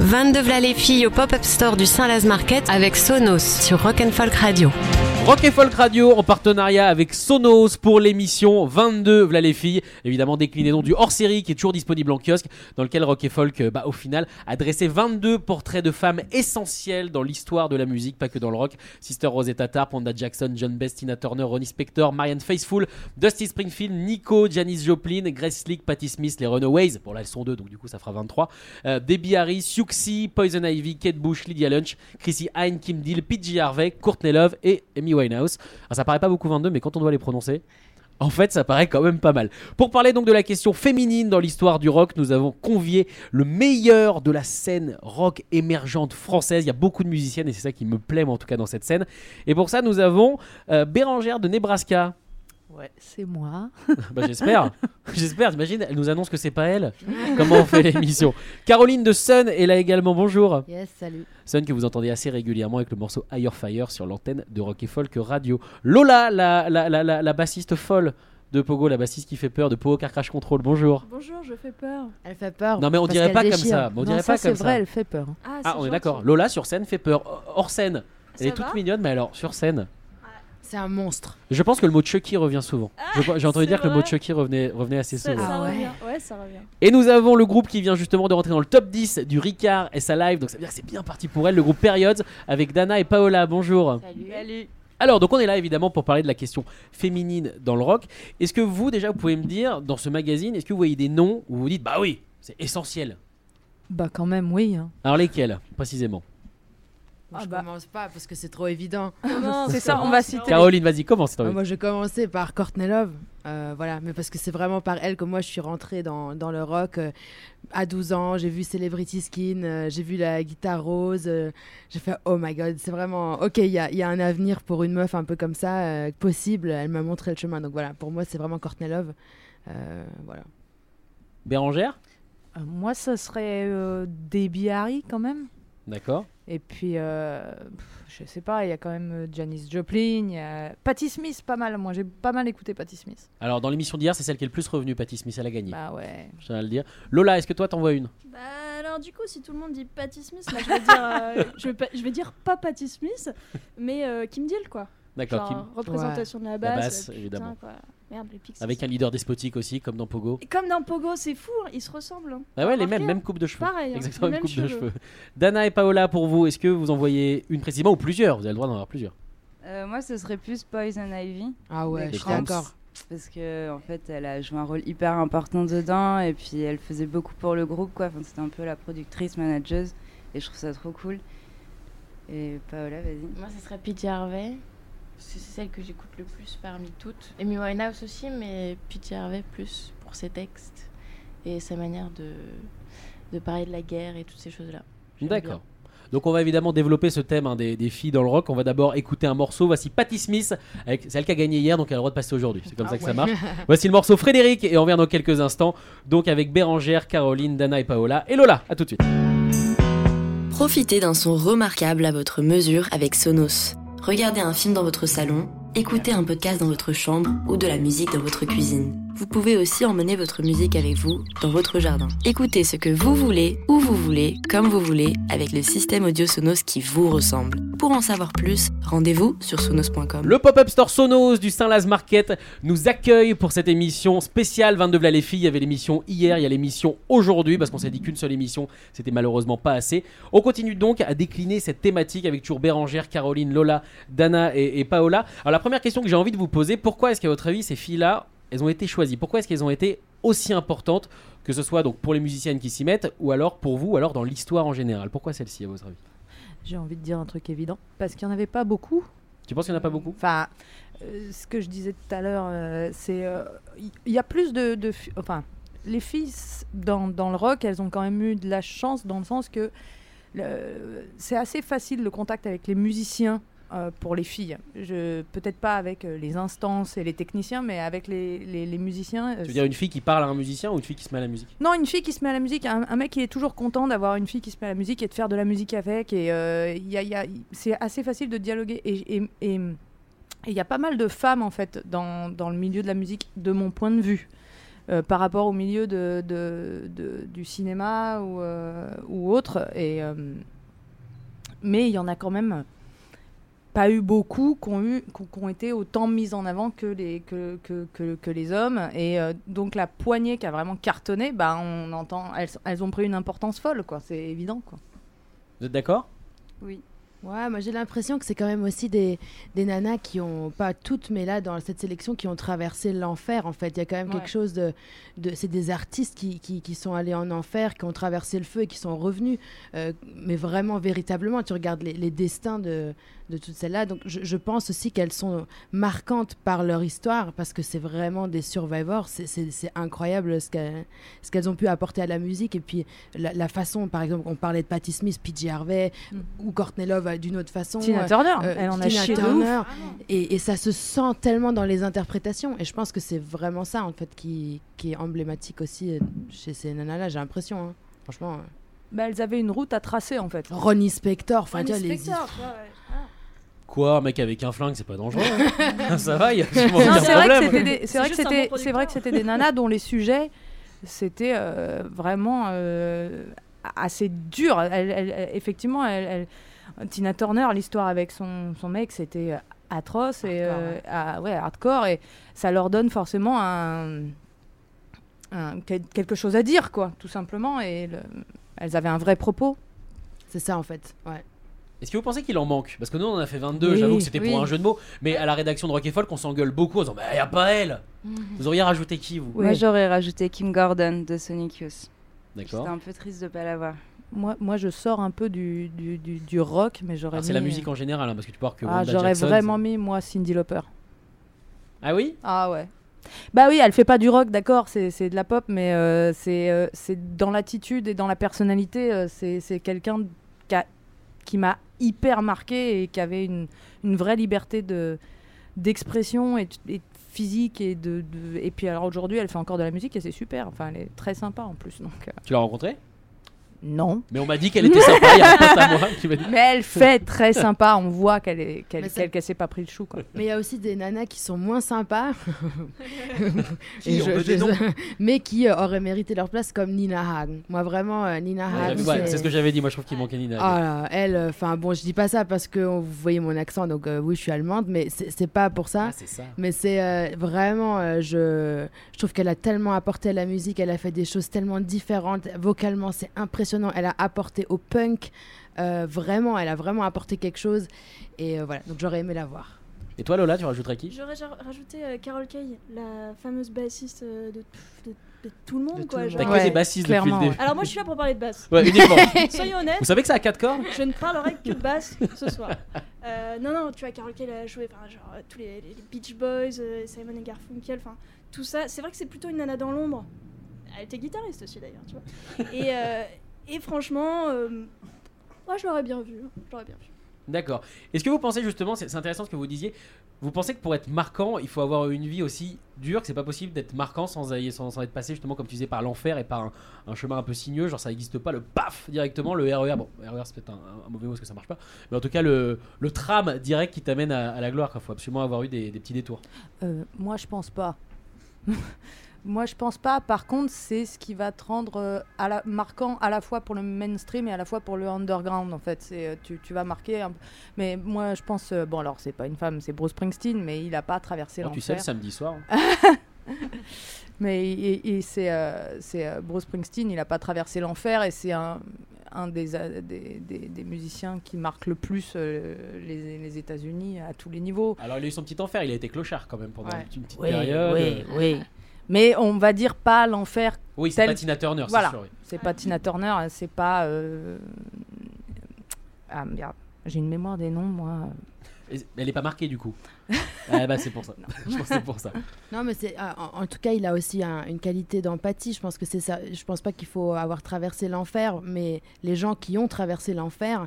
22 v'là les filles au pop-up store du Saint-Laz Market avec Sonos sur Rock and Folk Radio. Rock et Folk Radio en partenariat avec Sonos pour l'émission 22 V'là les filles, évidemment déclinaison du hors-série qui est toujours disponible en kiosque, dans lequel Rock et Folk, euh, bah, au final, a dressé 22 portraits de femmes essentielles dans l'histoire de la musique, pas que dans le rock. Sister Rosetta Tarp, Wanda Jackson, John Best, Tina Turner, Ronnie Spector, Marianne Faithfull, Dusty Springfield, Nico, Janis Joplin, Grace Slick, Patti Smith, les Runaways, bon là elles sont deux donc du coup ça fera 23, euh, Debbie Harry, Siouxsie, Poison Ivy, Kate Bush, Lydia Lunch, Chrissy Hine, Kim Deal, PG Harvey, Courtney Love et Amy Winehouse. Alors, ça paraît pas beaucoup 22 mais quand on doit les prononcer, en fait, ça paraît quand même pas mal. Pour parler donc de la question féminine dans l'histoire du rock, nous avons convié le meilleur de la scène rock émergente française. Il y a beaucoup de musiciennes et c'est ça qui me plaît moi, en tout cas dans cette scène. Et pour ça, nous avons euh, Bérangère de Nebraska. Ouais, c'est moi. Bah, j'espère. j'espère. T'imagines, elle nous annonce que c'est pas elle. Comment on fait l'émission? Caroline de Sun est là également. Bonjour. Yes, salut. Sun que vous entendez assez régulièrement avec le morceau Higher Fire sur l'antenne de Rock et Folk Radio. Lola, la, la, la, la, la bassiste folle de Pogo, la bassiste qui fait peur de Pogo Car Crash Control. Bonjour. Bonjour, je fais peur. Elle fait peur. Non mais on dirait pas comme déchire. ça. On non, dirait ça, pas c'est comme vrai, ça. elle fait peur. Ah, Ah, on est d'accord. Lola sur scène fait peur. Hors scène. Elle Ça est toute mignonne, mais alors sur scène. C'est un monstre. Je pense que le mot Chucky revient souvent. Je- J'ai entendu dire que le mot. Chucky revenait, revenait assez Ça, souvent. ça Ah ouais. revient. Ouais, ça revient. Et nous avons le groupe qui vient justement de rentrer dans le top 10 du Ricard et sa live. Donc ça veut dire que c'est bien parti pour elle, le groupe Periods avec Dana et Paola. Bonjour. Salut. Alors, donc on est là évidemment pour parler de la question féminine dans le rock. Est-ce que vous, déjà, vous pouvez me dire, dans ce magazine, est-ce que vous voyez des noms où vous vous dites, bah oui, c'est essentiel? Bah quand même, oui. hein. Alors lesquels, précisément? Ah je bah. commence pas parce que c'est trop évident. C'est ça, on va citer. Caroline, vas-y, commence. Ah, moi, je vais commencer par Courtney Love. Euh, voilà, mais parce que c'est vraiment par elle que moi je suis rentrée dans, dans le rock. euh, à 12 ans, j'ai vu Celebrity Skin, euh, j'ai vu la guitare rose. euh, j'ai fait oh my god, c'est vraiment. Ok, il y a, il y a un avenir pour une meuf un peu comme ça, euh, possible. Elle m'a montré le chemin. Donc voilà, pour moi, c'est vraiment Courtney Love. Euh, voilà. Bérangère? Euh, moi, ça serait euh, Debbie Harry quand même. D'accord. Et puis, euh, pff, je sais pas, il y a quand même euh, Janis Joplin, il y a Patti Smith, pas mal. Moi, j'ai pas mal écouté Patti Smith. Alors, dans l'émission d'hier, c'est celle qui est le plus revenue, Patti Smith, elle a gagné. Bah ouais. Je tiens à le dire. Lola, est-ce que toi, t'en vois une? Bah, alors, du coup, si tout le monde dit Patti Smith, moi, je vais dire, euh, je, vais pas- je vais dire pas Patti Smith, mais euh, Kim Deal, quoi. D'accord. Kim- représentation de la La basse. basse, euh, putain, évidemment. quoi. Merde, les Pixies. Avec un leader despotique aussi, comme dans Pogo. Et Comme dans Pogo, c'est fou, ils se ressemblent. hein. Ah ouais, les Remarquez, mêmes, hein. même coupe de cheveux. Pareil, hein, Exactement, les même mêmes coupe de cheveux. cheveux. Dana et Paola, pour vous, est-ce que vous en voyez une précisément ou plusieurs? Vous avez le droit d'en avoir plusieurs. Euh, moi, ce serait plus Poison Ivy. Ah ouais, je suis Cramps. d'accord. Parce que en fait, elle a joué un rôle hyper important dedans et puis elle faisait beaucoup pour le groupe, quoi. Enfin, c'était un peu la productrice, manageuse et je trouve ça trop cool. Et Paola, vas-y. Moi, ce serait Pity Harvey. Parce que C'est celle que j'écoute le plus parmi toutes. Amy Winehouse aussi, mais Pity Harvey plus pour ses textes et sa manière de, de parler de la guerre et toutes ces choses-là. D'accord. Donc on va évidemment développer ce thème hein, des, des filles dans le rock. On va d'abord écouter un morceau. Voici Patti Smith, avec celle qui a gagné hier, donc elle a le droit de passer aujourd'hui. C'est comme Ah ça que ça marche. Voici le morceau Frédéric et on revient dans quelques instants. Donc avec Bérangère, Caroline, Dana et Paola et Lola. À tout de suite. Profitez d'un son remarquable à votre mesure avec Sonos. Regardez un film dans votre salon, écoutez un podcast dans votre chambre ou de la musique dans votre cuisine. Vous pouvez aussi emmener votre musique avec vous dans votre jardin. Écoutez ce que vous voulez, où vous voulez, comme vous voulez, avec le système audio Sonos qui vous ressemble. Pour en savoir plus, rendez-vous sur sonos.com. Le pop-up store Sonos du Saint-Laz Market nous accueille pour cette émission spéciale 22 V'là les filles. Il y avait l'émission hier, il y a l'émission aujourd'hui parce qu'on s'est dit qu'une seule émission, c'était malheureusement pas assez. On continue donc à décliner cette thématique avec toujours Bérangère, Caroline, Lola, Dana et, et Paola. Alors la première question que j'ai envie de vous poser, pourquoi est-ce qu'à votre avis ces filles-là, elles ont été choisies Pourquoi est-ce qu'elles ont été aussi importantes que ce soit donc pour les musiciennes qui s'y mettent ou alors pour vous ou alors dans l'histoire en général? Pourquoi celle-ci à votre avis? J'ai envie de dire un truc évident. Parce qu'il n'y en avait pas beaucoup. Tu penses qu'il n'y en a pas beaucoup? Enfin, euh, ce que je disais tout à l'heure, euh, c'est. euh, Il y, y a plus de. de fi- enfin, les filles dans, dans le rock, elles ont quand même eu de la chance dans le sens que c'est assez facile le contact avec les musiciens. Euh, pour les filles, Je- peut-être pas avec euh, les instances et les techniciens, mais avec les, les- les musiciens. euh, Tu veux dire une fille qui parle à un musicien ou une fille qui se met à la musique? Non, une fille qui se met à la musique, un, un mec qui est toujours content d'avoir une fille qui se met à la musique et de faire de la musique avec. Et il y a- il y a- c'est assez facile de dialoguer. Et il y a pas mal de femmes, en fait, dans, dans le milieu de la musique, de mon point de vue. par rapport au milieu de, de- de- du cinéma ou, ou autre. Et, mais il y en a quand même pas eu beaucoup qui ont, eu, qui ont- qui ont été autant mis en avant que les, que, que, que, que les hommes. Et euh, donc la poignée qui a vraiment cartonné, bah, on entend, elles, elles ont pris une importance folle, quoi. c'est évident. Quoi. Vous êtes d'accord? Oui. Ouais, moi j'ai l'impression que c'est quand même aussi des, des nanas qui ont, pas toutes, mais là dans cette sélection, qui ont traversé l'enfer en fait. Il y a quand même Ouais. quelque chose de. de c'est des artistes qui, qui, qui sont allés en enfer, qui ont traversé le feu et qui sont revenus. Euh, mais vraiment, véritablement, tu regardes les, les destins de, de toutes celles-là. Donc je, je pense aussi qu'elles sont marquantes par leur histoire parce que c'est vraiment des survivors. C'est- incroyable ce qu'elles ont pu apporter à la musique. Et puis la, la façon, par exemple, on parlait de Patti Smith, PJ Harvey Mm. ou Courtney Love euh, d'une autre façon. Tina euh, Turner, euh, elle en a Tina chié de Turner. ouf. Et, et ça se sent tellement dans les interprétations. Et je pense que c'est vraiment ça, en fait, qui, qui est emblématique aussi euh, chez ces nanas-là, j'ai l'impression. hein. Franchement. euh. Bah, elles avaient une route à tracer en fait. Ronnie Spector, enfin, les. Ouais. Ah. Quoi, un mec avec un flingue, c'est pas dangereux hein Ça va, il y a Non, aucun c'est vrai que problème. c'était des, c'est C'est vrai que c'était, bon c'est vrai que c'était des nanas dont les sujets c'était euh, vraiment euh, assez dur. Elle- elle- elle- effectivement, elle- elle- Tina Turner, l'histoire avec son, son mec, c'était euh, atroce et Hardcore, euh, ouais. ah, ouais, hardcore et ça leur donne forcément un, un- quel- quelque chose à dire quoi, tout simplement. Et le- elles avaient un vrai propos. C'est ça, en fait. Ouais. Est-ce que vous pensez qu'il en manque? Parce que nous on en a fait 22, Oui, j'avoue que c'était oui. pour un jeu de mots, mais à la rédaction de Rock et Folk on s'engueule beaucoup en disant Bah y a pas elle Vous auriez rajouté qui vous? Ouais. Moi, j'aurais rajouté Kim Gordon de Sonic Youth. D'accord. un peu triste de pas l'avoir. Moi, moi, je sors un peu du, du, du- du rock, mais j'aurais C'est la musique en général, hein, parce que tu peux voir que Ah, j'aurais vraiment mis moi Cindy Lauper. Ah oui? Ah ouais. Bah oui, elle fait pas du rock, d'accord, c'est de la pop, mais euh, c'est euh, c'est dans l'attitude et dans la personnalité, euh, c'est quelqu'un qui, m'a hyper marqué et qui avait une, une vraie liberté de d'expression et, et physique et de, de- et puis alors aujourd'hui elle fait encore de la musique et c'est super, enfin elle est très sympa en plus donc euh, Tu l'as rencontrée? Non. Mais on m'a dit qu'elle était sympa, il y a un pote à moi qui m'a dit. Mais elle fait très sympa, on voit qu'elle est qu'elle Mais ça- qu'elle- qu'elle s'est pas pris le chou quoi. Mais il y a aussi des nanas qui sont moins sympas. Qui, Et on veut des noms mais qui euh, auraient mérité leur place comme Nina Hagen. Moi, vraiment, euh, Nina Ouais, Hagen. ouais, c'est ce que j'avais dit, moi je trouve qu'il manquait Nina. Ah là, elle, enfin bon, je dis pas ça parce que vous voyez mon accent, donc euh, oui, je suis allemande, mais c'est c'est pas pour ça. Ah, c'est ça. Mais c'est euh, vraiment, euh, je, je trouve qu'elle a tellement apporté à la musique, elle a fait des choses tellement différentes. Vocalement, c'est impressionnant. Elle a apporté au punk, euh, vraiment, elle a vraiment apporté quelque chose. Et euh, voilà, donc j'aurais aimé la voir. Et toi Lola, tu rajouterais qui? J'aurais ja- rajouté euh, Carol Kay, la fameuse bassiste euh, de, de- de tout le monde, T'as que Ouais, des bassistes depuis le clairement, début? Alors moi, je suis là pour parler de basse. Ouais, uniquement. Soyons honnêtes, Vous savez que ça a 4 corps je ne parlerai que de basse ce soir. Euh, non, non, tu vois, Carol Kay, elle a joué, enfin, genre, tous les, les Beach Boys, euh, Simon et Garfunkel, enfin, tout ça. C'est vrai que c'est plutôt une nana dans l'ombre. Elle était guitariste aussi, d'ailleurs, tu vois. Et, euh, et franchement, euh, moi, je l'aurais bien vu. hein, Je l'aurais bien vu. D'accord. Est-ce que vous pensez justement, c'est intéressant ce que vous disiez, vous pensez que pour être marquant, il faut avoir une vie aussi dure, que c'est pas possible d'être marquant sans, aller- sans, sans être passé justement, comme tu disais, par l'enfer et par un, un chemin un peu sinueux, genre ça n'existe pas, le paf directement, le RER, bon, RER c'est peut-être un, un mauvais mot parce que ça marche pas, mais en tout cas le, le tram direct qui t'amène à, à la gloire, il faut absolument avoir eu des, des petits détours. Euh, moi, je pense pas. moi, je pense pas. Par contre, c'est ce qui va te rendre euh, à la, marquant à la fois pour le mainstream et à la fois pour le underground. En fait, c'est euh, tu, tu vas marquer. un Mais moi, je pense. euh, bon, alors, c'est pas une femme, c'est Bruce Springsteen, mais il a pas traversé Oh, tu sais, le l'enfer. samedi soir. Mais et, et c'est euh, c'est, euh, Bruce Springsteen, il a pas traversé l'enfer et c'est un un des, des, des, des musiciens qui marque le plus euh, les, les États-Unis à tous les niveaux. Alors il a eu son petit enfer, il a été clochard quand même pendant Ouais. une petite Oui, période. oui, oui. Mais on va dire pas l'enfer Oui, c'est Tel- pas Tina Turner, c'est Voilà. sûr. oui. C'est pas Tina Turner, c'est pas. euh, Ah merde, j'ai une mémoire des noms, moi. Elle est pas marquée du coup. ah bah c'est pour ça. Je pense que c'est pour ça. Non, mais c'est ah, en, en tout cas, il a aussi un- une qualité d'empathie. Je pense que c'est ça. Je pense pas qu'il faut avoir traversé l'enfer, mais les gens qui ont traversé l'enfer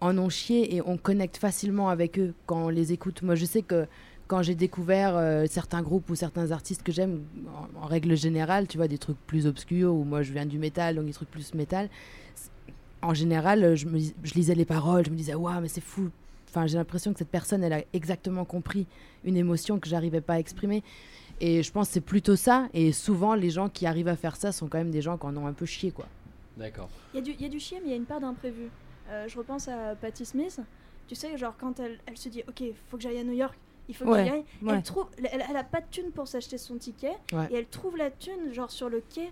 en ont chié et on connecte facilement avec eux quand on les écoute. Moi, je sais que quand j'ai découvert euh, certains groupes ou certains artistes que j'aime, en, en règle générale, tu vois, des trucs plus obscurs, ou moi je viens du métal, donc des trucs plus métal, en général, je, me, lis- je lisais les paroles, je me disais, waouh, mais c'est fou. Enfin, j'ai l'impression que cette personne, elle a exactement compris une émotion que j'arrivais pas à exprimer. Et je pense que c'est plutôt ça. Et souvent, les gens qui arrivent à faire ça sont quand même des gens qui en ont un peu chié, quoi. D'accord. Il y, a du- il y a du chien, mais il y a une part d'imprévu. Euh, je repense à Patti Smith. Tu sais, genre, quand elle, elle se dit, OK, faut que j'aille à New York, il faut Ouais, ouais. Elle, trouve, elle, elle a pas de thune pour s'acheter son ticket. Ouais. Et elle trouve la thune, genre, sur le quai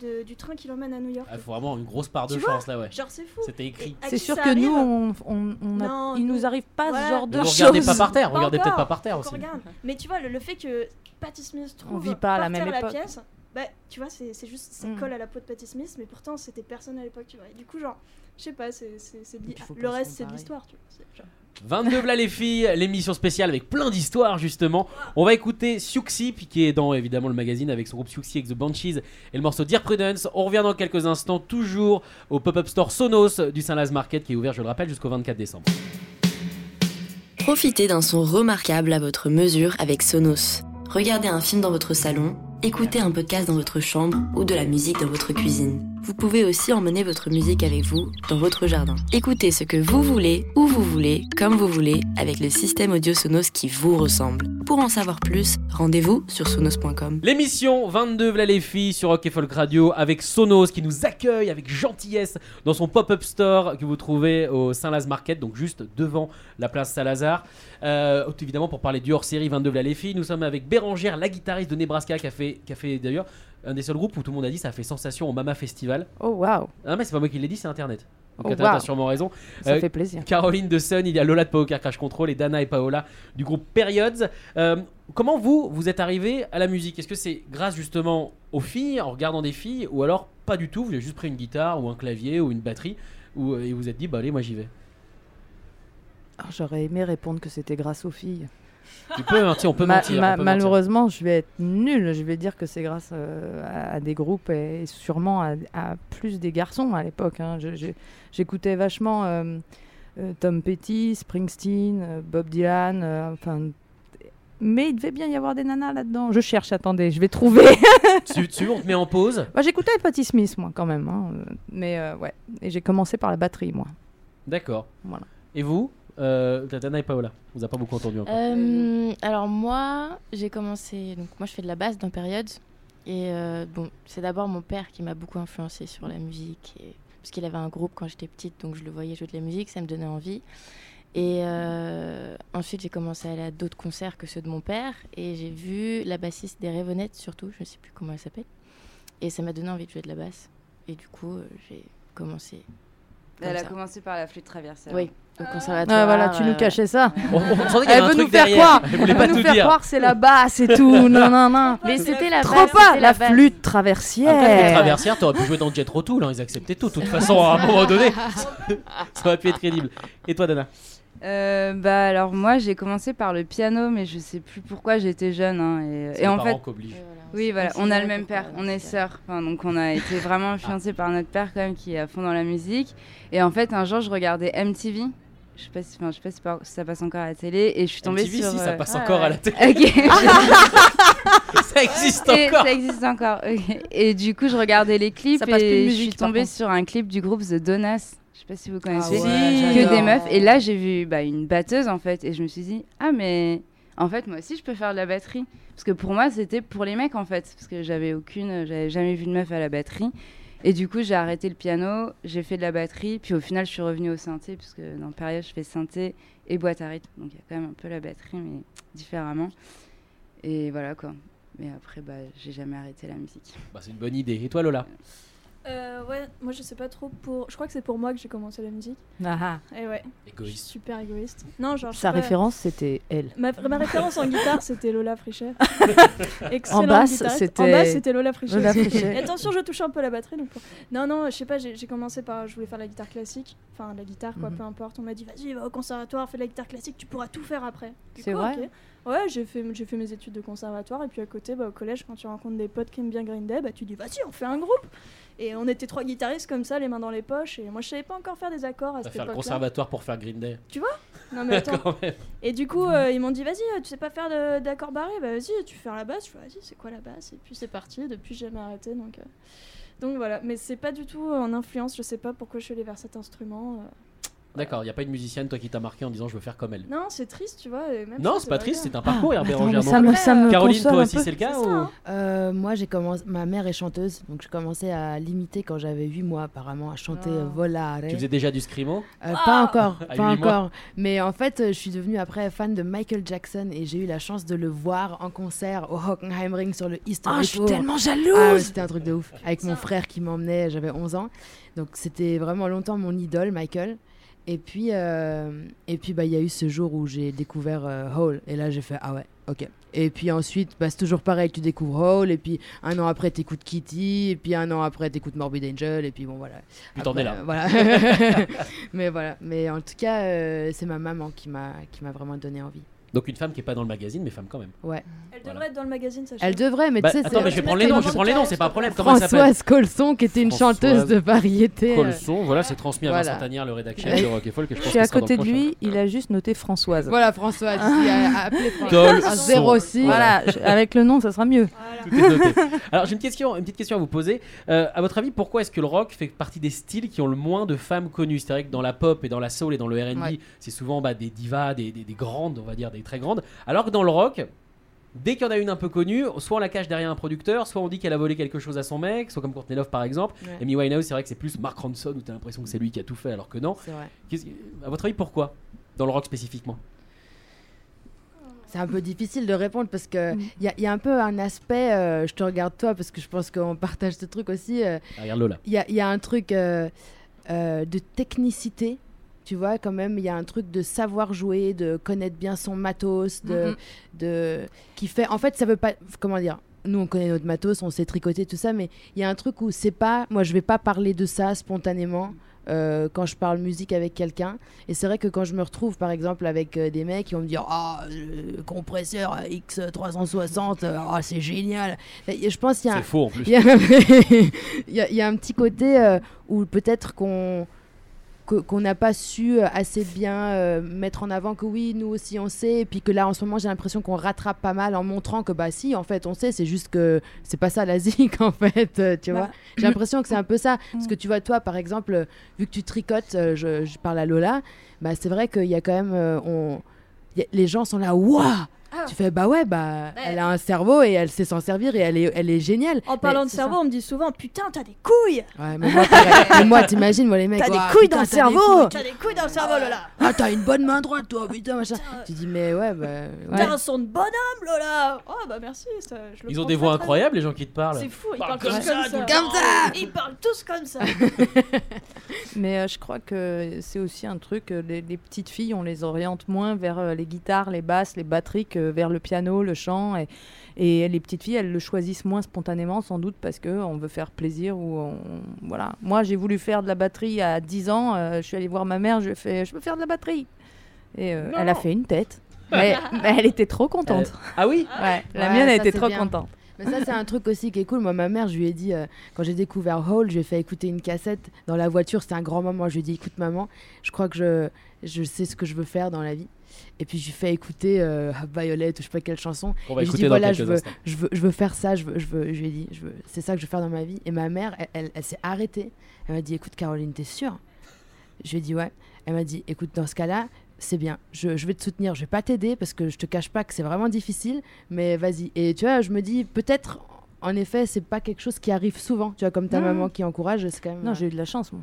de- du train qui l'emmène à New York. Il faut vraiment une grosse part de Tu chance là, ouais. Genre, c'est fou. C'était écrit. C'est sûr que nous, on, on, on a- Non, il nous- nous arrive pas Ouais. ce genre de choses. regardez pas par terre, Pas regardez peut-être pas par terre aussi. regarde. Mais tu vois, le, le fait que Patti Smith trouve vit pas à la même époque. pièce, bah, tu vois, c'est c'est juste, ça Mm. colle à la peau de Patti Smith, mais pourtant, c'était personne à l'époque, tu vois. Et du coup, genre, je sais pas, c'est le reste, c'est de l'histoire, tu vois. C'est genre- 22 V'là les filles, l'émission spéciale avec plein d'histoires justement. On va écouter Siouxsie, qui est dans évidemment le magazine avec son groupe Siouxsie avec The Banshees et le morceau Dear Prudence. On revient dans quelques instants, toujours au pop-up store Sonos du Saint-Laz Market qui est ouvert, je le rappelle, jusqu'au 24 décembre. Profitez d'un son remarquable à votre mesure avec Sonos. Regardez un film dans votre salon, écoutez un podcast dans votre chambre ou de la musique dans votre cuisine. Vous pouvez aussi emmener votre musique avec vous dans votre jardin. Écoutez ce que vous voulez, où vous voulez, comme vous voulez, avec le système audio Sonos qui vous ressemble. Pour en savoir plus, rendez-vous sur sonos.com. L'émission 22 V'là les sur Rock et Folk Radio avec Sonos qui nous accueille avec gentillesse dans son pop-up store que vous trouvez au Saint-Laz Market, donc juste devant la place Saint-Lazare. Euh, évidemment, pour parler du hors-série 22 V'là les nous sommes avec Bérangère, la guitariste de Nebraska, qui a fait d'ailleurs un des seuls groupes où tout le monde a dit ça a fait sensation au Mama Festival. Oh waouh, Ah, mais c'est pas moi qui l'ai dit, c'est internet. Donc Oh, wow. sûrement raison. ça Euh, fait plaisir. Caroline de Sun, il y a Lola de Poker Crash Control et Dana et Paola du groupe Periods. Euh, comment vous, vous êtes arrivé à la musique? Est-ce que c'est grâce justement aux filles, en regardant des filles, ou alors pas du tout? Vous avez juste pris une guitare ou un clavier ou une batterie ou, et vous vous êtes dit, bah allez, moi j'y vais. Alors, Ah, J'aurais aimé répondre que c'était grâce aux filles. Tu peux, hein, on peut Ma- mentir. ma- on peut mentir. malheureusement, je vais être nulle. Je vais dire que c'est grâce euh, à, à des groupes et sûrement à, à plus des garçons à l'époque. hein. J'écoutais vachement euh, euh, Tom Petty, Springsteen, Bob Dylan. enfin, mais il devait bien y avoir des nanas là-dedans. Je cherche, attendez, je vais trouver. Tu, tu- on te met en pause. Bah, J'écoutais Patti Smith, moi, quand même. hein. Mais euh, ouais, et j'ai commencé par la batterie, moi. D'accord. Voilà. Et vous? Euh, Dana et Paola vous a pas beaucoup entendu encore. Euh, alors moi, j'ai commencé. Donc moi, je fais de la basse dans Période. Et euh, bon, c'est d'abord mon père qui m'a beaucoup influencé sur la musique. Et... Parce qu'il avait un groupe quand j'étais petite, donc je le voyais jouer de la musique, ça me donnait envie. Et euh, ensuite, j'ai commencé à aller à d'autres concerts que ceux de mon père. Et j'ai vu la bassiste des Rêvenettes, surtout, je ne sais plus comment elle s'appelle. Et ça m'a donné envie de jouer de la basse. Et du coup, j'ai commencé. comme Elle a ça. commencé par la flûte traversière. Oui, au conservatoire. Ah, voilà, tu nous euh, cachais ça. On, on sentait qu'il y avait Elle un veut truc nous faire derrière. croire. Elle voulait pas nous tout faire dire. croire c'est la basse et tout. non, non, non. Mais c'était la Trop basse, pas c'était la basse. flûte Après, les traversière. traversières, t'aurais pu jouer dans Jet Rotoul, hein, ils acceptaient tout. De toute façon, à un moment donné, ça aurait pu être crédible. Et toi, Dana Euh, bah alors moi j'ai commencé par le piano mais je sais plus pourquoi j'étais jeune hein, et, C'est et les en parents fait qu'obligent. Oui voilà on a le même père on est sœurs Enfin, donc on a été vraiment influencés par notre père quand même qui est à fond dans la musique et en fait un jour je regardais MTV je sais pas si, enfin, je sais pas si par- ça passe encore à la télé et je suis tombée MTV, sur si, ça euh, passe ah, encore à ouais. la télé. Ok. ça existe Et encore. ça existe encore. ok. Et du coup, je regardais les clips Ça passe plus de et je musique, suis par tombée contre. sur un clip du groupe The Donuts. Je sais pas si vous connaissez. Ah ouais, que j'adore. des meufs. Et là, j'ai vu bah, une batteuse en fait. Et je me suis dit, ah, mais en fait, moi aussi, je peux faire de la batterie. Parce que pour moi, c'était pour les mecs en fait. Parce que j'avais aucune, j'avais jamais vu de meuf à la batterie. Et du coup, j'ai arrêté le piano, j'ai fait de la batterie. Puis au final, je suis revenue au synthé. Parce que dans période, je fais synthé et boîte à rythme. Donc il y a quand même un peu la batterie, mais différemment. Et voilà quoi. Mais après, bah, j'ai jamais arrêté la musique. Bah, c'est une bonne idée. Et toi, Lola? Euh, ouais, moi je sais pas trop pour. Je crois que c'est pour moi que j'ai commencé la musique. Ah, Et ouais, je suis Égoïste. super égoïste. Non, genre. je Sa pas- référence, c'était elle. Ma, ma référence en guitare, c'était Lola Frichet. Excellente En basse, c'était- En basse, c'était Lola Frichet. Lola. Frichet. Et attention, je touche un peu la batterie. Donc pour- Non, non, je sais pas, j'ai commencé par. Je voulais faire la guitare classique. Enfin, la guitare, quoi, Mhm. peu importe. On m'a dit, vas-y, va au conservatoire, fais de la guitare classique, tu pourras tout faire après. C'est vrai. Ouais, j'ai fait, j'ai fait mes études de conservatoire. Et puis à côté, bah, au collège, quand tu rencontres des potes qui aiment bien Green Day, bah, tu dis, vas-y, on fait un groupe. Et on était trois guitaristes comme ça, les mains dans les poches. Et moi, je savais pas encore faire des accords à cette faire le époque-là. conservatoire pour faire Green Day. Non, mais attends. Quand même. Et du coup, euh, ils m'ont dit, vas-y, euh, tu sais pas faire d'accords barrés, bah vas-y, tu fais la basse. Je fais, vas-y, c'est quoi la basse? Et puis c'est parti, depuis j'ai jamais arrêté. Donc, euh, donc voilà, mais c'est pas du tout en influence, je sais pas pourquoi je suis allée vers cet instrument. euh, D'accord, il n'y a pas une musicienne, toi, qui t'a marqué en disant je veux faire comme elle? Non, c'est triste, tu vois. même Non, chose, c'est pas triste, c'est un parcours, Herbert Roger. ça me, ça me Caroline, toi aussi, c'est le cas C'est ça, ou- hein. Euh, moi, j'ai commencé. Ma mère est chanteuse, donc j'ai commencé à l'imiter quand j'avais 8 mois, apparemment, à chanter Ah. euh, Volare. Tu faisais déjà du scrimo? Euh, Pas encore, À pas encore. Mais en fait, je suis devenue après fan de Michael Jackson et j'ai eu la chance de le voir en concert au Hockenheimring sur le East Ah, je suis tellement Ah, jalouse. c'était un truc de ouf. Avec mon frère qui m'emmenait, j'avais 11 ans. Donc c'était vraiment longtemps mon idole, Michael. Et puis, euh, et puis bah, il y a eu ce jour où j'ai découvert euh, Hole. Et là, j'ai fait, ah ouais, ok. Et puis ensuite, bah, c'est toujours pareil, tu découvres Hole. Et puis un an après, t'écoutes Kitty. Et puis un an après, t'écoutes Morbid Angel. Et puis bon, voilà. Puis t'en es là. euh, voilà. Mais voilà. Mais en tout cas, euh, c'est ma maman qui m'a qui m'a vraiment donné envie. Donc une femme qui est pas dans le magazine, mais femme quand même. Ouais. Elle Voilà. devrait être dans le magazine, Sacha. Elle devrait, mais Bah, tu sais, attends, c'est mais je vais prendre les noms, je vais prendre les noms, c'est pas un problème. Françoise Colson, qui était une Françoise chanteuse de variété. Colson, voilà, c'est transmis à Voilà. Vincent Tanière, le rédacteur de Rock et Folk. et Je, Je pense suis à côté de lui, il a juste noté Françoise. Voilà, Françoise, Colson. Françoise. À 06. Voilà, je- avec le nom, ça sera mieux. Tout est noté. Alors j'ai une question, une petite question à vous poser. Euh, à votre avis, pourquoi est-ce que le rock fait partie des styles qui ont le moins de femmes connues? C'est vrai que dans la pop et dans la soul et dans le R&B, c'est souvent bah, des divas, des, des- des grandes, on va dire, des très grandes. Alors que dans le rock, dès qu'il y en a une un peu connue, soit on la cache derrière un producteur, soit on dit qu'elle a volé quelque chose à son mec, soit comme Courtney Love par exemple. Ouais. Amy Winehouse, c'est vrai que c'est plus Mark Ronson où t'as l'impression que c'est lui qui a tout fait, alors que non. C'est vrai. Qu'est-ce- À votre avis, pourquoi Dans le rock spécifiquement? C'est un peu difficile de répondre parce que Mm. il y, a- il y a un peu un aspect, euh, je te regarde toi parce que je pense qu'on partage ce truc aussi, euh, Ah, Regarde Lola. il y, a, il y a un truc euh, euh, de technicité, tu vois, quand même, il y a un truc de savoir jouer, de connaître bien son matos, de, Mhm. de qui fait, en fait, ça veut pas, comment dire, nous on connaît notre matos, on sait tricoter tout ça, mais il y a un truc où c'est pas, moi je vais pas parler de ça spontanément. euh, quand je parle musique avec quelqu'un et c'est vrai que quand je me retrouve par exemple avec euh, des mecs qui vont me dire ah euh, compresseur X360 euh, ah, c'est génial et je pense qu'il y a un- C'est faux en plus. il y, a, il y a- il y a un petit côté euh, où peut-être qu'on qu'on n'a pas su euh, assez bien euh, mettre en avant que oui, nous aussi on sait, et puis que là en ce moment j'ai l'impression qu'on rattrape pas mal en montrant que bah si, en fait on sait, c'est juste que c'est pas ça la zik en fait, euh, tu Bah, vois. J'ai l'impression que c'est un peu ça, parce que tu vois toi par exemple, vu que tu tricotes, euh, je, je parle à Lola, bah c'est vrai qu'il y a quand même, on, a- les gens sont là, waouh Ah. Tu fais bah ouais, bah elle a un cerveau et elle sait s'en servir et elle est, elle est géniale. En parlant Mais de cerveau, on me dit souvent Putain, t'as des couilles Ouais, mais moi, pareil. Mais moi, t'imagines, moi, les mecs. T'as des couilles dans le cerveau. T'as des couilles dans le cerveau, Lola Ah, t'as une bonne main droite, toi, putain, machin. Tu dis, mais ouais, bah. ouais. T'as un son de bonhomme, Lola Oh bah merci, ça, je le Ils ont des voix incroyables, les gens qui te parlent. C'est fou, ils Parle parlent tous comme comme ça, Comme ça Ils parlent tous comme ça Mais euh, je crois que c'est aussi un truc, euh, les, les petites filles, on les oriente moins vers euh, les guitares, les basses, les batteries que vers le piano, le chant. Et, et les petites filles, elles le choisissent moins spontanément, sans doute parce qu'on veut faire plaisir. ou on- voilà. Moi, j'ai voulu faire de la batterie à 10 ans. euh, je suis allée voir ma mère, je lui ai fait Je veux faire de la batterie. Et euh, elle a fait une tête. Mais, mais elle était trop contente. Ah oui Ouais, la Ouais, mienne, elle était trop bien. contente. Mais ça, c'est un truc aussi qui est cool. Moi, ma mère, je lui ai dit, euh, quand j'ai découvert Hole, je lui ai fait écouter une cassette dans la voiture. C'était un grand moment. Je lui ai dit, écoute, maman, je crois que je, je sais ce que je veux faire dans la vie. Et puis, je lui fais écouter euh, Violet ou je sais pas quelle chanson. On va Et je écouter dis, dans voilà, je veux, je, veux, je veux faire ça. Je, veux, je, veux, je lui ai dit, je veux, c'est ça que je veux faire dans ma vie. Et ma mère, elle, elle, elle s'est arrêtée. Elle m'a dit, écoute, Caroline, t'es sûre? Je lui ai dit, ouais. Elle m'a dit, écoute, dans ce cas-là, c'est bien. Je, je vais te soutenir. Je vais pas t'aider parce que je te cache pas que c'est vraiment difficile. Mais vas-y. Et tu vois, je me dis, peut-être, en effet, c'est pas quelque chose qui arrive souvent. Tu vois, comme ta maman qui encourage, c'est quand même. Non, j'ai eu de la chance, moi.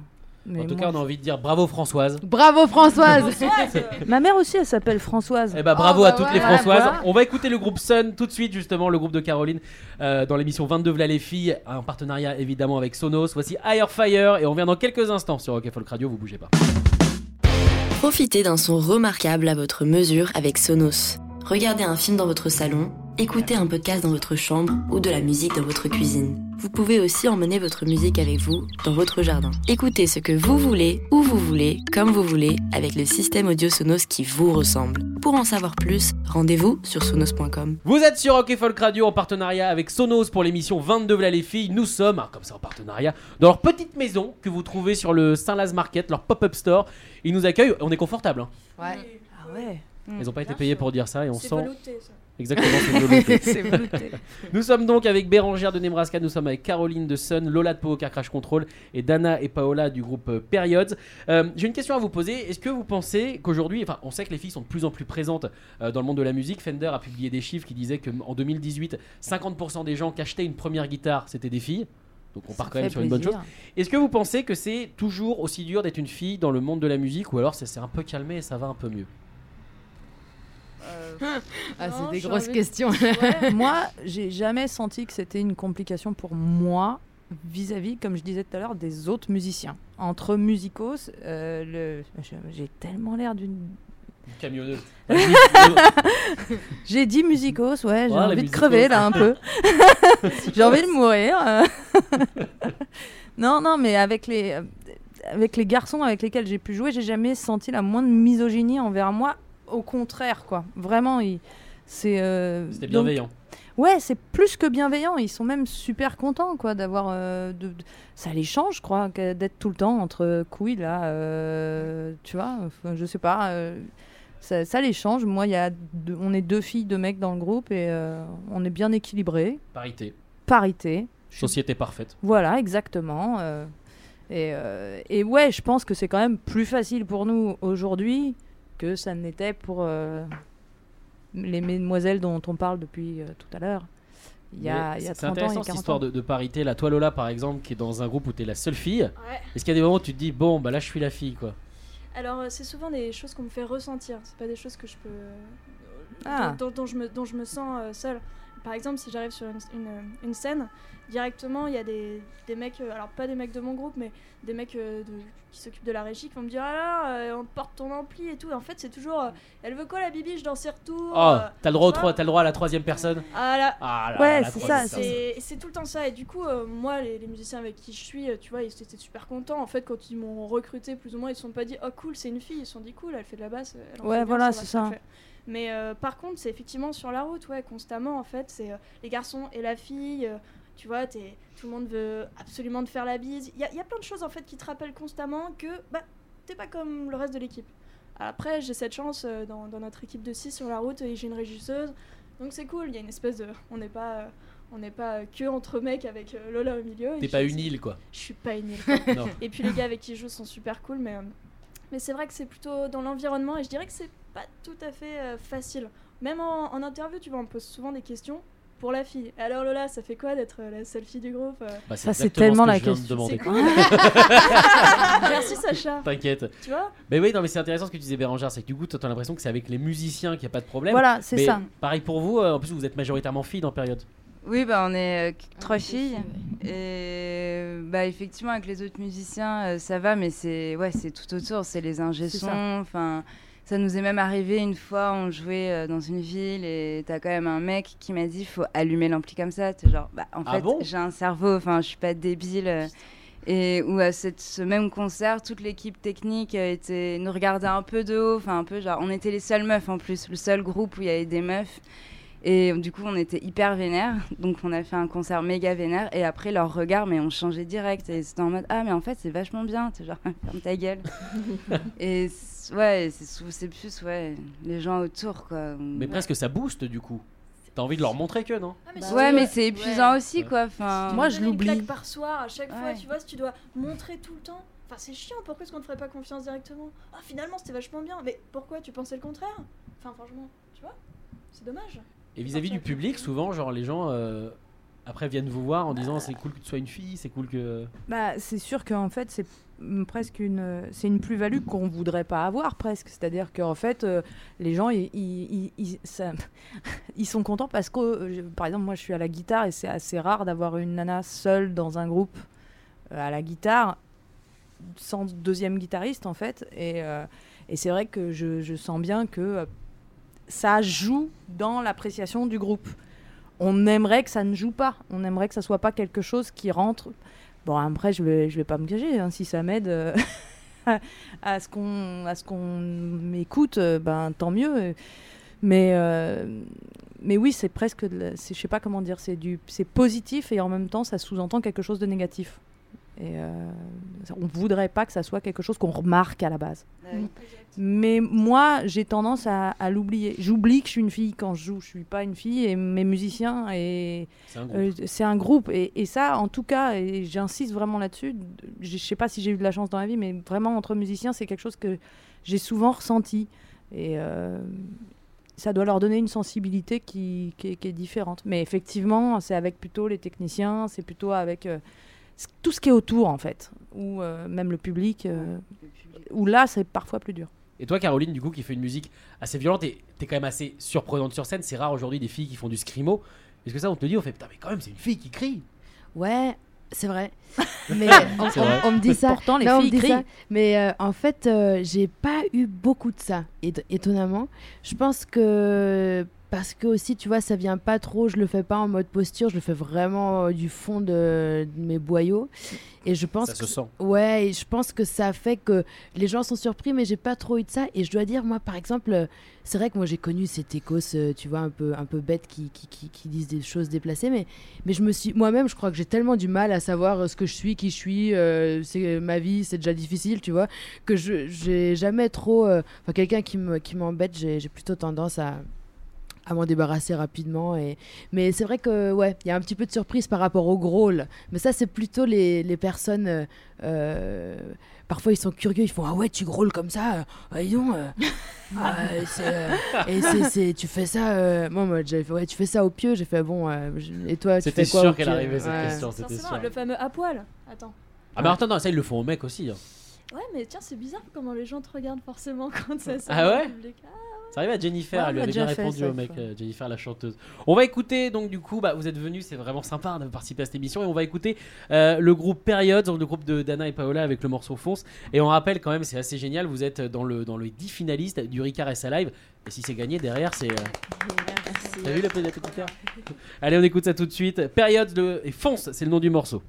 Mais En tout moi, cas, on a envie de dire bravo Françoise. Bravo, Françoise Ma mère aussi, elle s'appelle Françoise. Eh ben bravo Oh, à bah toutes les Françoises. voilà. On va écouter le groupe Sun tout de suite justement, le groupe de Caroline euh, dans l'émission 22 V'là les filles, en partenariat évidemment avec Sonos. Voici Higher Fire et on vient dans quelques instants sur Rock Folk Radio, vous bougez pas. Profitez d'un son remarquable à votre mesure avec Sonos. Regardez un film dans votre salon, écoutez un podcast dans votre chambre ou de la musique dans votre cuisine. Vous pouvez aussi emmener votre musique avec vous dans votre jardin. Écoutez ce que vous voulez, où vous voulez, comme vous voulez, avec le système audio Sonos qui vous ressemble. Pour en savoir plus, rendez-vous sur sonos.com. Vous êtes sur Rock et Folk Radio en partenariat avec Sonos pour l'émission 22 V'là les filles. Nous sommes, ah, comme ça en partenariat, dans leur petite maison que vous trouvez sur le Saint-Laz Market, leur pop-up store. Ils nous accueillent, on est confortable. hein. Ouais. Ah ouais. Ils ont pas été payés pour dire ça et on C'est sent. velouté, ça. Exactement, c'est velouté. c'est velouté. Nous sommes donc avec Bérangère de Nebraska, nous sommes avec Caroline de Sun, Lola de Poker Crash Control et Dana et Paola du groupe euh, Periods. Euh, J'ai une question à vous poser. Est-ce que vous pensez qu'aujourd'hui, enfin, on sait que les filles sont de plus en plus présentes euh, dans le monde de la musique. Fender a publié des chiffres qui disaient qu'en 2018, 50% des gens qui achetaient une première guitare, c'était des filles. Donc on part quand même sur une bonne chose. Est-ce que vous pensez que c'est toujours aussi dur d'être une fille dans le monde de la musique ou alors ça s'est un peu calmé et ça va un peu mieux? Ah, Non, c'est des grosses envie questions. Ouais. moi, j'ai jamais senti que c'était une complication pour moi vis-à-vis, comme je disais tout à l'heure, des autres musiciens. Entre musicos, euh, le... j'ai tellement l'air d'une. Camionneuse. J'ai dit musicos, ouais, j'ai Ouais, envie de musicos. crever là un peu. j'ai envie de mourir. euh. non, non, mais avec les, euh, avec les garçons avec lesquels j'ai pu jouer, j'ai jamais senti la moindre misogynie envers moi. Au contraire, quoi. Vraiment, il- c'est. euh, C'était donc- bienveillant. Ouais, c'est plus que bienveillant. Ils sont même super contents, quoi, d'avoir. euh, de, Ça les change, je crois, d'être tout le temps entre couilles, là. euh, tu vois, enfin, je sais pas. ça, ça les change. Moi, y a deux- on est deux filles, deux mecs dans le groupe et on est bien équilibrés. Parité. Parité. Société parfaite. Voilà, exactement. et, et ouais, je pense que c'est quand même plus facile pour nous aujourd'hui que ça n'était pour euh, les mesdemoiselles dont on parle depuis euh, tout à l'heure. Il y a, il y a c'est 30 ans, il y intéressant a cette 40 histoire ans. de, de parité. La toi Lola par exemple qui est dans un groupe où tu es la seule fille. Ouais. Est-ce qu'il y a des moments où tu te dis bon bah là je suis la fille quoi? Alors, euh, c'est souvent des choses qu'on me fait ressentir. C'est pas des choses que je peux. Ah. dont, dont je me, dont je me sens euh, seule. Par exemple, si j'arrive sur une, une- une scène, directement, il y a des, des mecs, euh, alors pas des mecs de mon groupe, mais des mecs euh, de- qui s'occupent de la régie qui vont me dire Alors, euh, on porte ton ampli et tout. En fait, c'est toujours euh, Elle veut quoi la bibiche dans ses retours Oh euh, t'as le droit trois- le droit à la troisième personne. Ah là, Ah là Ouais, là, la c'est ça, c'est tout le temps ça. Et du coup, euh, moi, les, les musiciens avec qui je suis, tu vois, ils étaient super contents. En fait, quand ils m'ont recruté, plus ou moins, ils se sont pas dit, oh cool, c'est une fille. Ils se sont dit, cool, elle fait de la basse. elle en Ouais, fait voilà, c'est ça. Mais euh, par contre, c'est effectivement sur la route, ouais, constamment, en fait, c'est euh, les garçons et la fille. euh, tu vois, t'es- tout le monde veut absolument te faire la bise. Il y, a- y a plein de choses, en fait, qui te rappellent constamment que, bah, t'es pas comme le reste de l'équipe. Après, j'ai cette chance dans, dans notre équipe de 6 sur la route, et j'ai une régisseuse. Donc c'est cool, il y a une espèce de. On n'est pas. on n'est pas que entre mecs avec Lola au milieu. T'es pas une île quoi. Je suis pas une île. non. et puis les gars avec qui je joue sont super cool, mais, mais c'est vrai que c'est plutôt dans l'environnement et je dirais que c'est pas tout à fait euh, facile. Même en, en interview, tu vois, on me pose souvent des questions pour la fille. Alors Lola, ça fait quoi d'être euh, la seule fille du groupe euh Bah, Ça, c'est tellement ce que la je viens de question. demander. C'est cool. Merci Sacha. T'inquiète. Tu vois? Mais oui non mais c'est intéressant ce que tu disais Bérangère, c'est que du coup t'as l'impression que c'est avec les musiciens qu'il n'y a pas de problème. Voilà, c'est ça. Pareil pour vous, euh, en plus vous êtes majoritairement filles dans période. Oui, bah, on est euh, trois des filles. ouais. Et bah, effectivement, avec les autres musiciens, euh, ça va, mais c'est ouais, c'est tout autour. C'est les ingé. Enfin, ça nous est même arrivé une fois, on jouait euh, dans une ville et t'as quand même un mec qui m'a dit faut allumer l'ampli comme ça. T'es genre, bah, en Ah fait, bon? j'ai un cerveau, enfin, je suis pas débile. Et où à cette, ce même concert, toute l'équipe technique euh, était, nous regardait un peu de haut, enfin un peu genre, on était les seules meufs en plus, le seul groupe où il y avait des meufs. Et du coup, on était hyper vénère. Donc, on a fait un concert méga vénère. Et après, leur regard, mais on changeait direct. Et c'était en mode Ah, mais en fait, c'est vachement bien. C'est genre, ferme ta gueule. et ouais, c'est plus, ouais, les gens autour, quoi. Mais presque ça booste du coup. T'as envie de leur montrer que non? Ah, mais Bah Ouais, tu mais c'est épuisant ouais. aussi, quoi. Enfin, Moi, Tu je l'oublie. par soir à chaque fois, tu vois, si tu dois montrer tout le temps. Enfin, c'est chiant, pourquoi est-ce qu'on ne ferait pas confiance directement? Ah, finalement, c'était vachement bien. Mais pourquoi tu pensais le contraire? Enfin, franchement, tu vois C'est dommage. Et vis-à-vis du public, souvent, genre les gens euh, après viennent vous voir en disant c'est cool que tu sois une fille, c'est cool que. Bah, c'est sûr qu'en fait, c'est mm, presque une, c'est une plus-value qu'on voudrait pas avoir presque. C'est-à-dire qu'en fait, euh, les gens, ils, ils, ils- ça- ils sont contents parce que, euh, par exemple, moi, je suis à la guitare et c'est assez rare d'avoir une nana seule dans un groupe euh, à la guitare, sans deuxième guitariste en fait. Et, et c'est vrai que je, je sens bien que ça joue dans l'appréciation du groupe. On aimerait que ça ne joue pas. On aimerait que ça soit pas quelque chose qui rentre. Bon, après, je vais, vais pas me cacher. hein. Si ça m'aide euh, à, ce qu'on, à euh, ben tant mieux. Mais, euh, oui, c'est presque, je sais pas comment dire, c'est positif et en même temps, ça sous-entend quelque chose de négatif. Et euh, on voudrait pas que ça soit quelque chose qu'on remarque à la base. Mais moi, j'ai tendance à, à l'oublier. J'oublie que je suis une fille quand je joue. Je suis pas une fille et mes musiciens et C'est un groupe. euh, c'est un groupe. Et, et ça, en tout cas, et j'insiste vraiment là-dessus. Je je sais pas si j'ai eu de la chance dans la vie, mais vraiment entre musiciens, c'est quelque chose que j'ai souvent ressenti. Et euh, ça doit leur donner une sensibilité qui, qui est, qui est différente. Mais effectivement, c'est avec plutôt les techniciens, c'est plutôt avec euh, tout ce qui est autour, en fait. Ou euh, même le public. euh, où là, c'est parfois plus dur. Et toi, Caroline, du coup, qui fait une musique assez violente et t'es quand même assez surprenante sur scène. C'est rare aujourd'hui des filles qui font du scrimo. Est-ce que ça, on te le dit, on fait putain, mais quand même, c'est une fille qui crie. Ouais, c'est vrai. Mais on, me dit ça. Pourtant, les Non, filles crient. ça. Mais euh, en fait, euh, j'ai pas eu beaucoup de ça, éton- étonnamment. Je pense que parce que aussi, tu vois, ça vient pas trop. Je le fais pas en mode posture. Je le fais vraiment euh, du fond de, de mes boyaux. Et je pense Ça que se sent. Ouais, et je pense que ça fait que les gens sont surpris, mais j'ai pas trop eu de ça. Et je dois dire, moi, par exemple, euh, c'est vrai que moi j'ai connu ces écos, euh, tu vois, un peu, un peu bêtes qui, qui, qui, qui disent des choses déplacées, mais, mais je me suis, moi-même, je crois que j'ai tellement du mal à savoir euh, ce que je suis, qui je suis, euh, c'est ma vie, c'est déjà difficile, tu vois, que je j'ai jamais trop, euh, enfin, quelqu'un qui me, qui m'embête, j'ai plutôt tendance à à m'en débarrasser rapidement et mais c'est vrai que ouais il y a un petit peu de surprise par rapport au growl mais ça c'est plutôt les, les personnes euh, euh, parfois ils sont curieux ils font ah ouais tu grôles comme ça euh, donc, euh, ah, c'est, euh, et c'est, c'est- tu fais ça euh, moi moi j'avais fait ouais tu fais ça au pieu j'ai fait bon euh, et toi tu C'était fais quoi sûr au qu'elle arrivait cette Ouais. question. C'était sûr. le fameux à poil. Attends. Ah, mais attends, non, ça, ils le font aux mecs aussi. hein. Ouais, mais tiens, c'est bizarre comment les gens te regardent forcément quand ça sort Ah dans le ouais? public. Ah, Ça arrive à Jennifer, Ouais, elle lui avait bien répondu au mec, euh, Jennifer la chanteuse. On va écouter, donc du coup, bah, vous êtes venus, c'est vraiment sympa de participer à cette émission, et on va écouter euh, le groupe Period, donc le groupe de Dana et Paola avec le morceau Fonce. Et on rappelle quand même, c'est assez génial, vous êtes dans le dans les 10 finalistes du Ricard SA Live, et si c'est gagné derrière, c'est. euh, T'as vu la petite Allez, on écoute ça tout de suite. Period le... et Fonce, c'est le nom du morceau.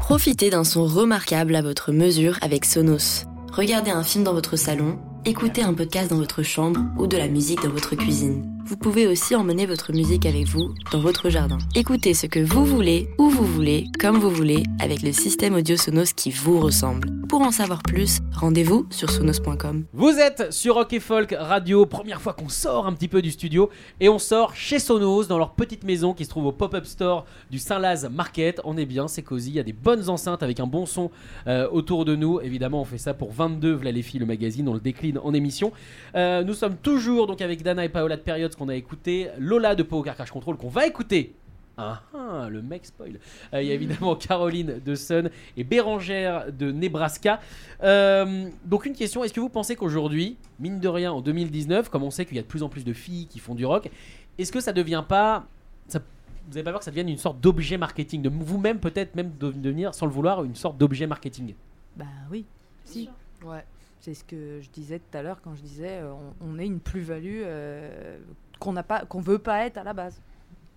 Profitez d'un son remarquable à votre mesure avec Sonos. Regardez un film dans votre salon, écoutez un podcast dans votre chambre ou de la musique dans votre cuisine. Vous pouvez aussi emmener votre musique avec vous dans votre jardin. Écoutez ce que vous voulez, où vous voulez, comme vous voulez, avec le système audio Sonos qui vous ressemble. Pour en savoir plus, rendez-vous sur sonos.com. Vous êtes sur Rock et Folk Radio, première fois qu'on sort un petit peu du studio et on sort chez Sonos dans leur petite maison qui se trouve au pop-up store du Saint-Laz Market. On est bien, c'est cosy, il y a des bonnes enceintes avec un bon son euh, autour de nous. Évidemment, on fait ça pour 22 V'là les filles, le magazine, on le décline en émission. Euh, nous sommes toujours donc avec Dana et Paola de Période, qu'on a écouté, Lola de Power Crash Control qu'on va écouter. Ah, ah, le mec spoil. Euh, Il y a évidemment Caroline de Sun et Bérangère de Nebraska. Euh, donc une question, est-ce que vous pensez qu'aujourd'hui, mine de rien, en 2019, comme on sait qu'il y a de plus en plus de filles qui font du rock, est-ce que ça devient pas... ça- vous avez pas peur que ça devienne une sorte d'objet marketing, de vous-même peut-être même de- devenir, sans le vouloir, une sorte d'objet marketing? Bah oui, si. Ouais. C'est ce que je disais tout à l'heure quand je disais euh, on, on est une plus-value euh, qu'on n'a pas, qu'on veut pas être à la base.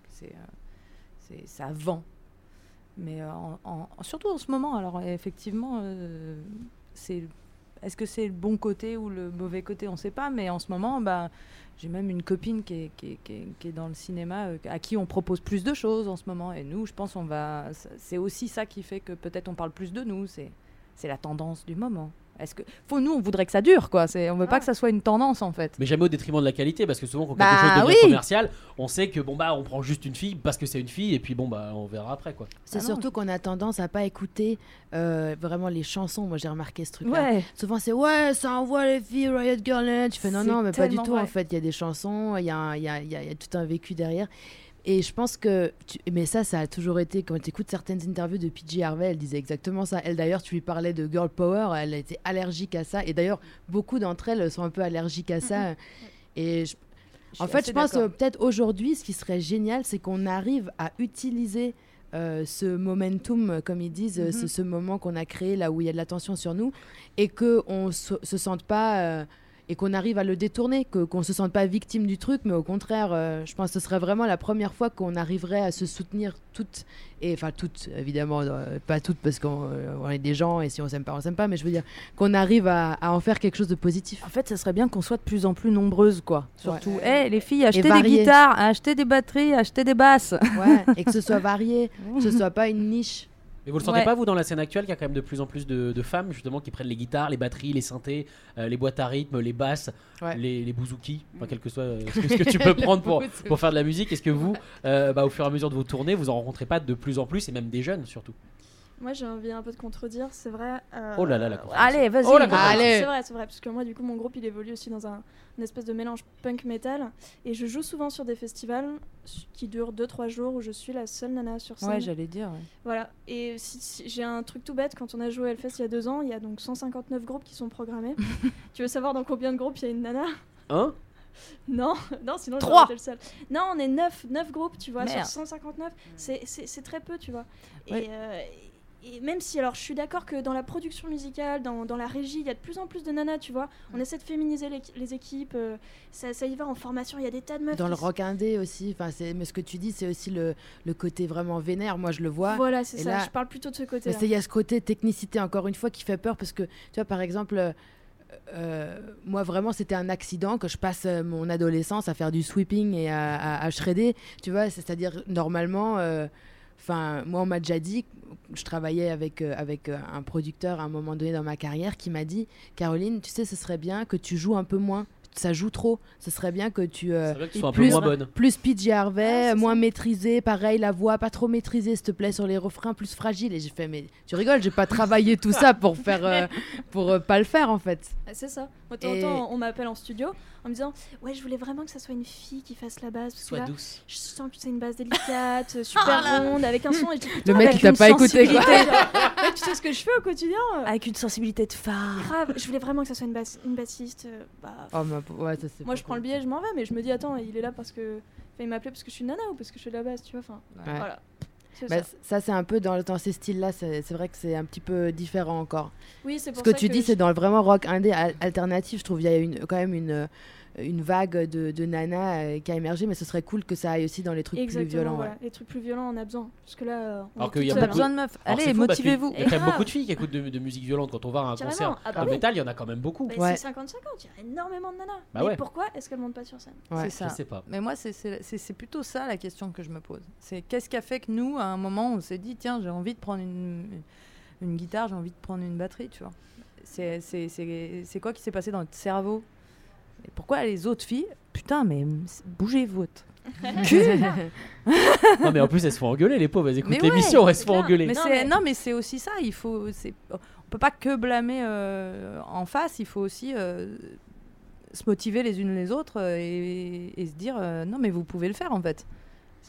C'est, euh, ça vend. Mais euh, en- surtout en ce moment, alors effectivement, euh, c'est, est-ce que c'est le bon côté ou le mauvais côté? On ne sait pas. Mais en ce moment, bah, j'ai même une copine qui est, qui est- qui est- dans le cinéma, à qui on propose plus de choses en ce moment. Et nous, je pense, on va. C'est aussi ça qui fait que peut-être on parle plus de nous. C'est la tendance du moment. Est-ce que faut nous on voudrait que ça dure quoi c'est on veut pas que ça soit une tendance en fait. Mais jamais au détriment de la qualité, parce que souvent quand Bah quelque chose devient oui. commercial, on sait que bon bah on prend juste une fille parce que c'est une fille et puis bon bah on verra après quoi. C'est Ah surtout qu'on a tendance à pas écouter euh, vraiment les chansons. Moi, j'ai remarqué ce truc-là. Ouais. Souvent, c'est ouais, ça envoie les filles, Riot Girl. Tu fais non, non, mais pas du tout. vrai. En fait, il y a des chansons, il y y, y a- il y a tout un vécu derrière. Et je pense que. tu- Mais ça, ça a toujours été. Quand tu écoutes certaines interviews de PG Harvey, elle disait exactement ça. Elle, d'ailleurs, tu lui parlais de girl power, elle était allergique à ça. Et d'ailleurs, beaucoup d'entre elles sont un peu allergiques à ça. Et je- en fait, je pense euh, peut-être aujourd'hui, ce qui serait génial, c'est qu'on arrive à utiliser euh, ce momentum, comme ils disent, Mhm. ce, ce moment qu'on a créé là où il y a de l'attention sur nous, et qu'on se, se sente pas. euh, et qu'on arrive à le détourner, que, qu'on se sente pas victime du truc, mais au contraire, euh, je pense que ce serait vraiment la première fois qu'on arriverait à se soutenir toutes, et enfin toutes, évidemment, euh, pas toutes parce qu'on euh, on est des gens, et si on s'aime pas, on s'aime pas, mais je veux dire qu'on arrive à, à en faire quelque chose de positif. En fait, ça serait bien qu'on soit de plus en plus nombreuses quoi. Surtout, Ouais. Eh, les filles, achetez des guitares, achetez des batteries, achetez des basses. Ouais, et que ce soit varié, que ce soit pas une niche. Mais vous le sentez Ouais. pas, vous, dans la scène actuelle, qu'il y a quand même de plus en plus de, de femmes, justement, qui prennent les guitares, les batteries, les synthés, euh, les boîtes à rythme, les basses, Ouais. les, les bouzouki, enfin, quel que soit euh, ce, que, ce que tu peux prendre pour faire de la musique. Est-ce que vous, euh, bah, au fur et à mesure de vos tournées, vous en rencontrez pas de plus en plus, et même des jeunes surtout? Moi, j'ai envie un peu de contredire, c'est vrai. euh, Oh là là, la conférence. Allez, vas-y. Oh. C'est vrai, c'est vrai, parce que moi, du coup, mon groupe, il évolue aussi dans un, une espèce de mélange punk metal, et je joue souvent sur des festivals qui durent 2-3 jours où je suis la seule nana sur scène. Ouais, j'allais dire. ouais. Voilà, et si, si- j'ai un truc tout bête, quand on a joué à Hellfest il y a deux ans, il y a donc 159 groupes qui sont programmés. tu veux savoir dans combien de groupes il y a une nana? Hein? Non, non, sinon Trois. j'aurais été le seul. Non, on est 9, 9 groupes, tu vois, Merde. sur 159. C'est- très peu, tu vois. Ouais. Et, euh, et même si, alors, je suis d'accord que dans la production musicale, dans, dans la régie, il y a de plus en plus de nanas, tu vois. On essaie de féminiser les, les équipes, euh, ça, ça y va en formation, il y a des tas de meufs. Dans le rock indé aussi, c'est- mais ce que tu dis, c'est aussi le, le côté vraiment vénère. Moi, je le vois. Voilà, c'est ça, là- je parle plutôt de ce c'est- il y a ce côté technicité, encore une fois, qui fait peur parce que, tu vois, par exemple, euh, euh, moi, vraiment, c'était un accident que je passe euh, mon adolescence à faire du sweeping et à, à, à shredder, tu vois, c'est-à-dire, normalement, euh, enfin, moi, on m'a déjà dit, je travaillais avec, euh, avec euh, un producteur à un moment donné dans ma carrière qui m'a dit, Caroline, tu sais, ce serait bien que tu joues un peu moins. Ça joue trop. Ce serait bien que tu. euh, C'est vrai que tu sois un peu plus- moins bonne. plus PJ Harvey, Ah, moins ça. maîtrisé, pareil, la voix pas trop maîtrisée, s'il te plaît, sur les refrains plus fragiles. Et j'ai fait, mais tu rigoles, j'ai pas travaillé tout ça pour faire, euh, pour euh, pas le faire en fait. Ah, C'est ça. Moi, de temps en Et- temps, on m'appelle en studio en me disant Ouais, je voulais vraiment que ça soit une fille qui fasse la basse. Parce que Sois là, douce. je sens que c'est une basse délicate, super ronde, avec un son. Et je dis, Le mec, il t'a pas écouté quoi. Ouais, tu sais ce que je fais au quotidien euh, Avec une sensibilité de phare. Grave, je voulais vraiment que ça soit une, basse, une bassiste. euh, bah, Oh, ma ouais, ça, c'est moi, je prends le billet, je m'en vais, mais je me dis Attends, il est là parce que. Enfin, il m'appelait parce que je suis une nana ou parce que je fais de la basse, tu vois. Enfin, Ouais. voilà. Bah, ça. ça, c'est un peu dans, dans ces styles-là, c'est c'est vrai que c'est un petit peu différent encore. Oui, c'est Ce que ça tu dis, je- c'est dans le vraiment rock indé al- alternatif. Je trouve qu'il y a une, quand même une, euh, une vague de, de nanas euh, qui a émergé, mais ce serait cool que ça aille aussi dans les trucs Exactement, plus violents. voilà. ouais. Les trucs plus violents, on a besoin. Parce que là, euh, on Alors qu'il y a beaucoup- besoin de meufs. Alors, Allez, motivez-vous. Il y a quand même beaucoup de filles qui écoutent de, de musique violente. Quand on va à un Carrément. concert Ah bah de oui. métal, il y en a quand même beaucoup. Bah, Ouais. C'est 50-50, il y a énormément de nanas. Bah Mais ouais. pourquoi est-ce qu'elles montent pas sur scène? Ouais. C'est ça. Je sais pas. Mais moi, c'est- c'est c'est- c'est plutôt ça la question que je me pose. C'est qu'est-ce qui a fait que nous, à un moment, on s'est dit, tiens, j'ai envie de prendre une, une guitare, j'ai envie de prendre une batterie, tu vois? C'est- C'est c'est- c'est quoi qui s'est passé dans notre cerveau Et pourquoi les autres filles, putain, mais bougez-vous. Non, mais en plus, elles se font engueuler, les pauvres. Elles écoutent l'émission, elles se font clair. engueuler. Mais Non, c'est mais- non, mais c'est aussi ça. Il faut, c'est- on peut pas que blâmer euh, en face. Il faut aussi euh, se motiver les unes les autres euh, et, et se dire euh, non, mais vous pouvez le faire en fait.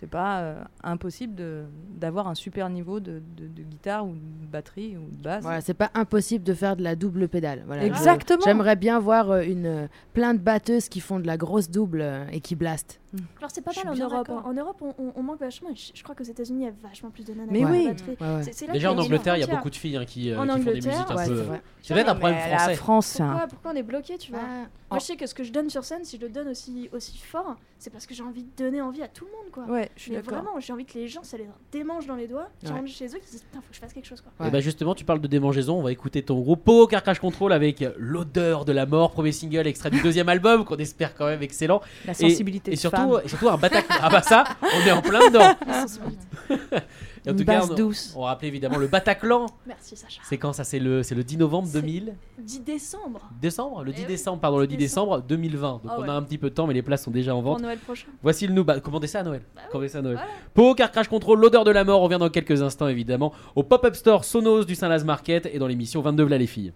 C'est pas euh, impossible de- d'avoir un super niveau de, de- de guitare ou de batterie ou de basse. Voilà, c'est pas impossible de faire de la double pédale. Voilà. Exactement. J'aimerais bien voir euh, une euh, plein de batteuses qui font de la grosse double euh, et qui blastent. Alors c'est pas mal en Europe. hein. En Europe, on, on- on manque vachement. Je, je crois qu'aux États-Unis, il y a vachement plus de nanas. Mais oui. Ouais, Déjà en Angleterre, il y a beaucoup de filles hein, qui, euh, En qui font des Angleterre, musiques un Ouais, peu. c'est peut-être un problème français. La France, un- Pourquoi, pourquoi on est bloqué, tu vois? Ah, Moi, je sais que ce que je donne sur scène, si je le donne aussi, aussi fort, c'est parce que j'ai envie de donner envie à tout le monde, quoi. Ouais, je suis d'accord. vraiment, j'ai envie que les gens, ça les démange dans les doigts, qui Ouais. rentrent chez eux, qui se disent putain, faut que je fasse quelque chose, quoi. Et bah justement, tu parles de démangeaison. On va écouter ton groupe Pogo Car Crash Control avec l'odeur de la mort, premier single extrait du deuxième album qu'on espère quand même excellent. La sensibilité surtout, un Bataclan. ah bah ça, on est en plein dedans. Et en Une tout cas, basse on, douce. on va rappeler évidemment le Bataclan. Merci, Sacha. C'est quand ça C'est le, c'est le 10 novembre C'est- 2000 10 décembre, Décembre Le 10 Eh oui, décembre, pardon, le 10 10 décembre 2020. Donc Ah on ouais. a un petit peu de temps, mais les places sont déjà en pour vente. Noël prochain. Voici le nous. Bah, commandez ça à Noël? Bah oui, Commandez ça à Noël? voilà. Pogo Car Crash Control, l'odeur de la mort. On revient dans quelques instants évidemment au pop-up store Sonos du Saint-Laz Market et dans l'émission 22 V'là les filles.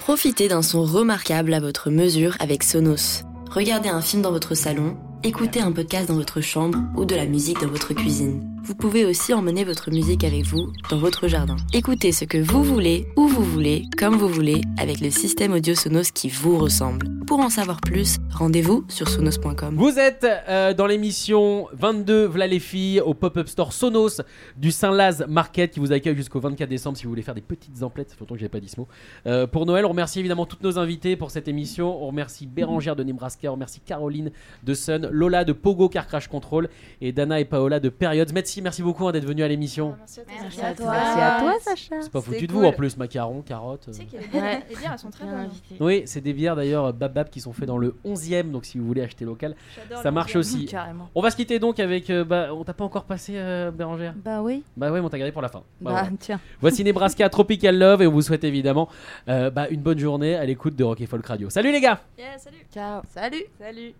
Profitez d'un son remarquable à votre mesure avec Sonos. Regardez un film dans votre salon, écoutez un podcast dans votre chambre ou de la musique dans votre cuisine. Vous pouvez aussi emmener votre musique avec vous dans votre jardin. Écoutez ce que vous voulez, où vous voulez, comme vous voulez, avec le système audio Sonos qui vous ressemble. Pour en savoir plus, rendez-vous sur sonos.com. Vous êtes euh, dans l'émission 22 V'là les filles au pop-up store Sonos du Saint-Laz Market qui vous accueille jusqu'au 24 décembre si vous voulez faire des petites emplettes. Ça fait longtemps que j'ai pas dit ce mot. Euh, pour Noël, on remercie évidemment toutes nos invités pour cette émission. On remercie Bérangère de Nebraska, on remercie Caroline de Sun, Lola de Pogo Car Crash Control et Dana et Paola de Periods. Merci, merci beaucoup hein, d'être venus à l'émission. Merci à toi. Merci Sacha. à toi. Merci à toi, Sacha. C'est pas foutu de vous en plus, macarons, carottes. euh. Tu sais qu'il y a des bières, Ouais. les bières, elles sont très Bien bonnes. Oui, c'est des bières d'ailleurs, Bab qui sont faits dans le 11e. Donc si vous voulez acheter local, ça marche aussi. Carrément. On va se quitter donc avec. euh, bah, on t'a pas encore passé, euh, Bérangère Bah oui. Bah ouais, mais on t'a gardé pour la fin. Bah, Bah, voilà. tiens. Voici Nebraska Tropical Love et on vous souhaite évidemment euh, bah, une bonne journée à l'écoute de Rock et Folk Radio. Salut les gars Yeah, salut Ciao. Salut. Salut.